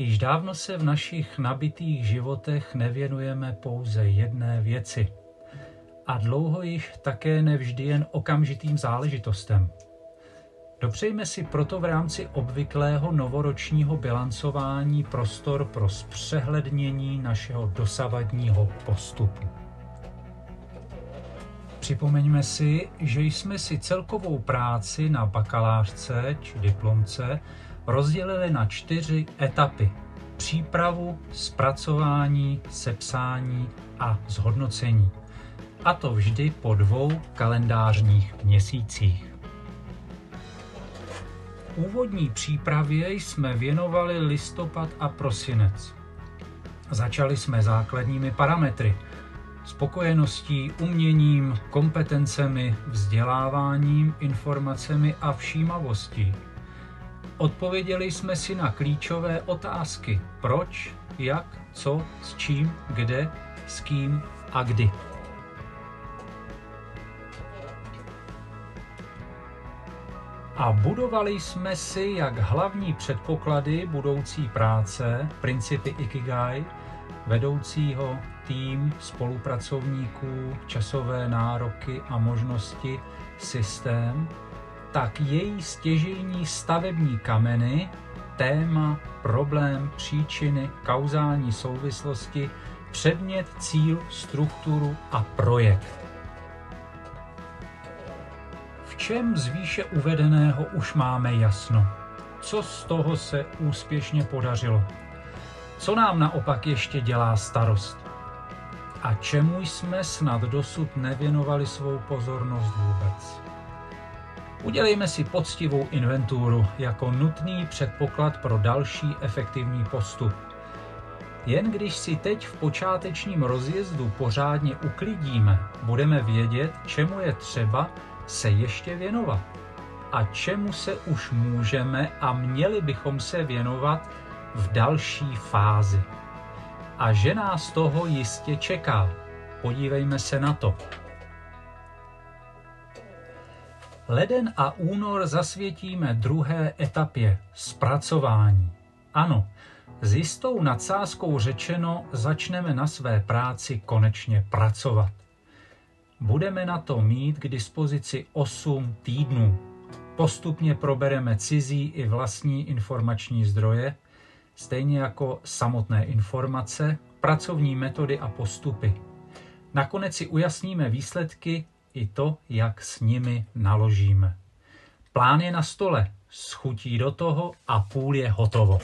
Již dávno se v našich nabitých životech nevěnujeme pouze jedné věci. A dlouho již také nevždy jen okamžitým záležitostem. Dopřejme si proto v rámci obvyklého novoročního bilancování prostor pro zpřehlednění našeho dosavadního postupu. Připomeňme si, že jsme si celkovou práci na bakalářce či diplomce rozdělili na čtyři etapy. Přípravu, zpracování, sepsání a zhodnocení. A to vždy po dvou kalendářních měsících. Úvodní přípravě jsme věnovali listopad a prosinec. Začali jsme základními parametry – spokojeností, uměním, kompetencemi, vzděláváním, informacemi a všímavostí. Odpověděli jsme si na klíčové otázky proč, jak, co, s čím, kde, s kým a kdy. A budovali jsme si jak hlavní předpoklady budoucí práce, principy Ikigai, vedoucího, tým spolupracovníků, časové nároky a možnosti, systém, tak její stěžejní stavební kameny, téma, problém, příčiny, kauzální souvislosti, předmět, cíl, strukturu a projekt. V čem z výše uvedeného už máme jasno? Co z toho se úspěšně podařilo? Co nám naopak ještě dělá starost? A čemu jsme snad dosud nevěnovali svou pozornost vůbec? Udělejme si poctivou inventuru jako nutný předpoklad pro další efektivní postup. Jen když si teď v počátečním rozjezdu pořádně uklidíme, budeme vědět, čemu je třeba se ještě věnovat a čemu se už můžeme a měli bychom se věnovat v další fázi. A že nás toho jistě čeká. Podívejme se na to. Leden a únor zasvětíme druhé etapě zpracování. Ano, s jistou nadsázkou řečeno začneme na své práci konečně pracovat. Budeme na to mít k dispozici 8 týdnů. Postupně probereme cizí i vlastní informační zdroje, stejně jako samotné informace, pracovní metody a postupy. Nakonec si ujasníme výsledky i to, jak s nimi naložíme. Plán je na stole, schutí do toho a půl je hotovo.